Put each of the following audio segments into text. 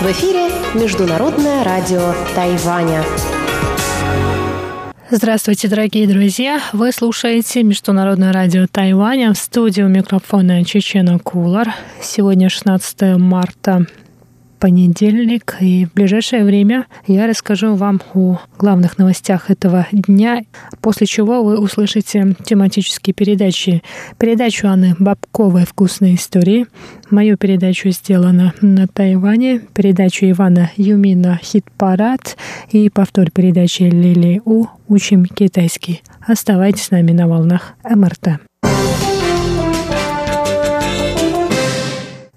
В эфире Международное радио Тайваня. Здравствуйте, дорогие друзья! Вы слушаете Международное радио Тайваня в студию микрофона Чечена Кулар. Сегодня 16 марта понедельник, и в ближайшее время я расскажу вам о главных новостях этого дня, после чего вы услышите тематические передачи. Передачу Анны Бабковой «Вкусные истории», мою передачу сделана на Тайване, передачу Ивана Юмина «Хит-парад» и повтор передачи Лили У «Учим китайский». Оставайтесь с нами на волнах МРТ.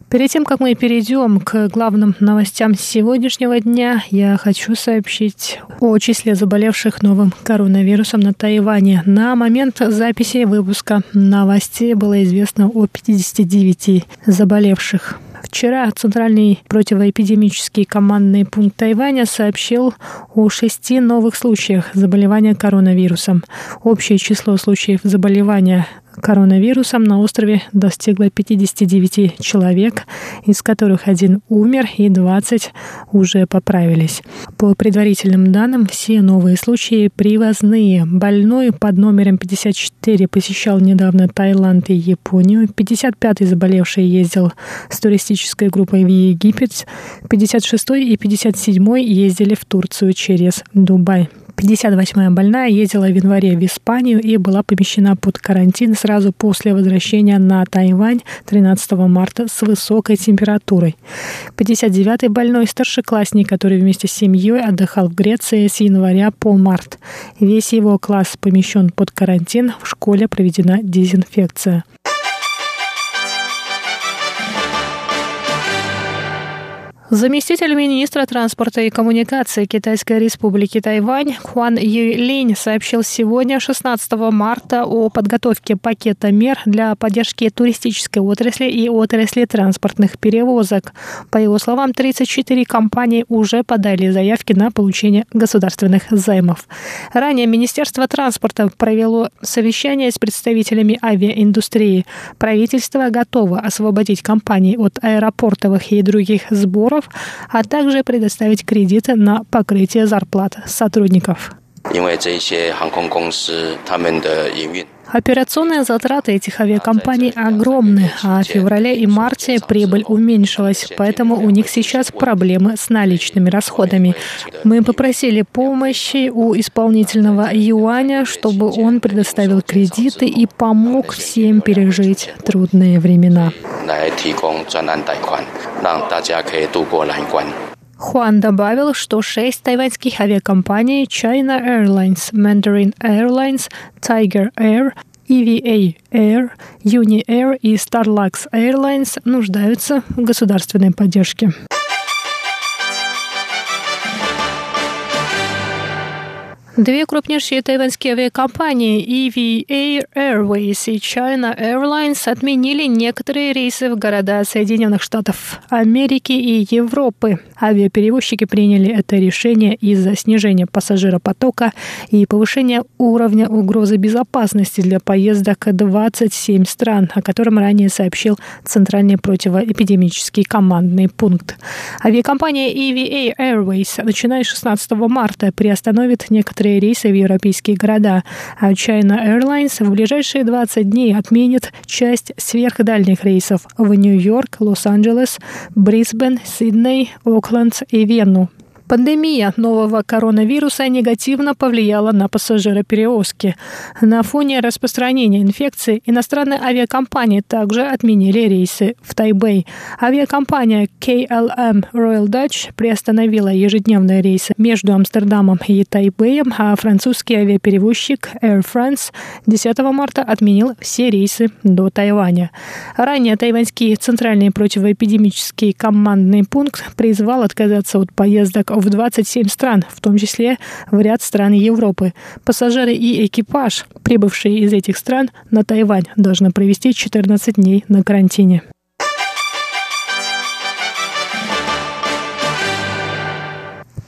Перед тем, как мы перейдем к главным новостям сегодняшнего дня, я хочу сообщить о числе заболевших новым коронавирусом на Тайване. На момент записи выпуска новостей было известно о 59 заболевших. Вчера Центральный противоэпидемический командный пункт Тайваня сообщил о шести новых случаях заболевания коронавирусом. Общее число случаев заболевания коронавирусом на острове достигло 59 человек, из которых один умер и 20 уже поправились. По предварительным данным, все новые случаи привозные. Больной под номером 54 посещал недавно Таиланд и Японию. 55-й заболевший ездил с туристической группой в Египет. 56-й и 57-й ездили в Турцию через Дубай. 58-я больная ездила в январе в Испанию и была помещена под карантин сразу после возвращения на Тайвань 13 марта с высокой температурой. 59-й больной старшеклассник, который вместе с семьей отдыхал в Греции с января по март. Весь его класс помещен под карантин, в школе проведена дезинфекция. Заместитель министра транспорта и коммуникации Китайской республики Тайвань Хуан Юйлинь сообщил сегодня, 16 марта, о подготовке пакета мер для поддержки туристической отрасли и отрасли транспортных перевозок. По его словам, 34 компании уже подали заявки на получение государственных займов. Ранее Министерство транспорта провело совещание с представителями авиаиндустрии. Правительство готово освободить компании от аэропортовых и других сборов а также предоставить кредиты на покрытие зарплат сотрудников. Операционные затраты этих авиакомпаний огромны, а в феврале и марте прибыль уменьшилась, поэтому у них сейчас проблемы с наличными расходами. Мы попросили помощи у исполнительного юаня, чтобы он предоставил кредиты и помог всем пережить трудные времена. Хуан добавил, что шесть тайваньских авиакомпаний China Airlines, Mandarin Airlines, Tiger Air, EVA Air, Uni Air и Starlux Airlines нуждаются в государственной поддержке. Две крупнейшие тайваньские авиакомпании EVA Airways и China Airlines отменили некоторые рейсы в города Соединенных Штатов Америки и Европы. Авиаперевозчики приняли это решение из-за снижения пассажиропотока и повышения уровня угрозы безопасности для поездок 27 стран, о котором ранее сообщил Центральный противоэпидемический командный пункт. Авиакомпания EVA Airways, начиная с 16 марта, приостановит некоторые некоторые рейсы в европейские города, а China Airlines в ближайшие 20 дней отменит часть сверхдальних рейсов в Нью-Йорк, Лос-Анджелес, Брисбен, Сидней, Окленд и Вену. Пандемия нового коронавируса негативно повлияла на пассажироперевозки. На фоне распространения инфекции иностранные авиакомпании также отменили рейсы в Тайбэй. Авиакомпания KLM Royal Dutch приостановила ежедневные рейсы между Амстердамом и Тайбэем, а французский авиаперевозчик Air France 10 марта отменил все рейсы до Тайваня. Ранее тайваньский центральный противоэпидемический командный пункт призвал отказаться от поездок в 27 стран, в том числе в ряд стран Европы. Пассажиры и экипаж, прибывшие из этих стран на Тайвань, должны провести 14 дней на карантине.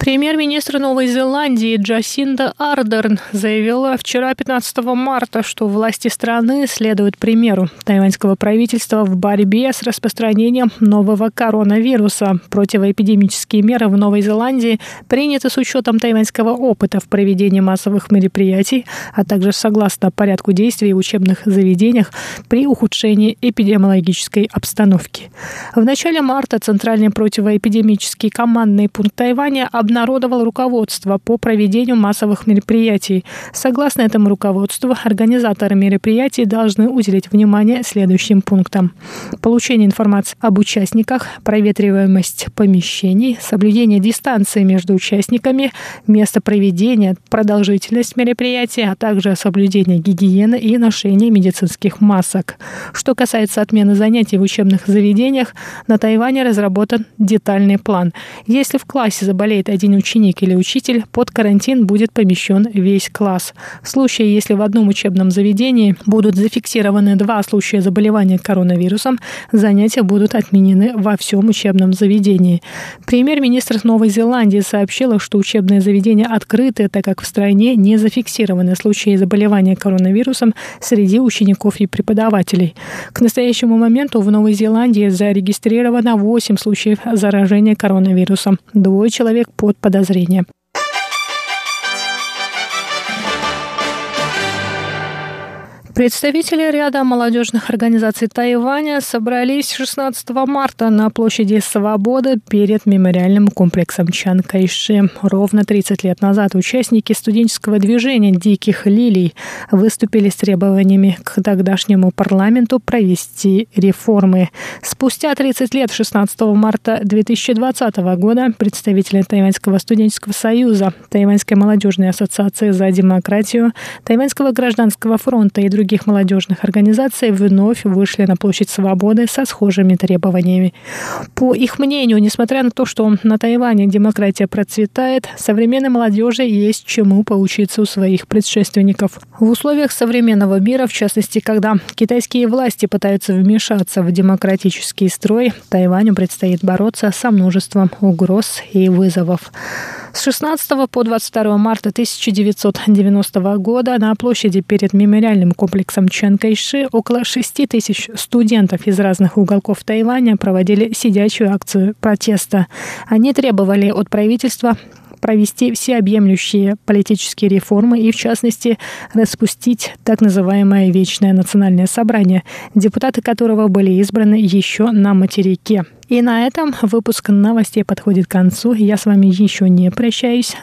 Премьер-министр Новой Зеландии Джасинда Ардерн заявила вчера, 15 марта, что власти страны следуют примеру тайваньского правительства в борьбе с распространением нового коронавируса. Противоэпидемические меры в Новой Зеландии приняты с учетом тайваньского опыта в проведении массовых мероприятий, а также согласно порядку действий в учебных заведениях при ухудшении эпидемиологической обстановки. В начале марта Центральный противоэпидемический командный пункт Тайваня обнародовал руководство по проведению массовых мероприятий. Согласно этому руководству, организаторы мероприятий должны уделить внимание следующим пунктам. Получение информации об участниках, проветриваемость помещений, соблюдение дистанции между участниками, место проведения, продолжительность мероприятия, а также соблюдение гигиены и ношение медицинских масок. Что касается отмены занятий в учебных заведениях, на Тайване разработан детальный план. Если в классе заболеет один один ученик или учитель, под карантин будет помещен весь класс. В случае, если в одном учебном заведении будут зафиксированы два случая заболевания коронавирусом, занятия будут отменены во всем учебном заведении. Премьер-министр Новой Зеландии сообщила, что учебные заведения открыты, так как в стране не зафиксированы случаи заболевания коронавирусом среди учеников и преподавателей. К настоящему моменту в Новой Зеландии зарегистрировано 8 случаев заражения коронавирусом. Двое человек по под подозрением. Представители ряда молодежных организаций Тайваня собрались 16 марта на площади Свободы перед мемориальным комплексом Чан Кайши. Ровно 30 лет назад участники студенческого движения «Диких лилий» выступили с требованиями к тогдашнему парламенту провести реформы. Спустя 30 лет, 16 марта 2020 года, представители Тайваньского студенческого союза, Тайваньской молодежной ассоциации за демократию, Тайваньского гражданского фронта и других других молодежных организаций вновь вышли на площадь Свободы со схожими требованиями. По их мнению, несмотря на то, что на Тайване демократия процветает, современной молодежи есть чему поучиться у своих предшественников. В условиях современного мира, в частности, когда китайские власти пытаются вмешаться в демократический строй, Тайваню предстоит бороться со множеством угроз и вызовов. С 16 по 22 марта 1990 года на площади перед мемориальным комплексом Чан Кайши около 6 тысяч студентов из разных уголков Тайваня проводили сидячую акцию протеста. Они требовали от правительства провести всеобъемлющие политические реформы и, в частности, распустить так называемое Вечное национальное собрание, депутаты которого были избраны еще на материке. И на этом выпуск новостей подходит к концу. Я с вами еще не прощаюсь.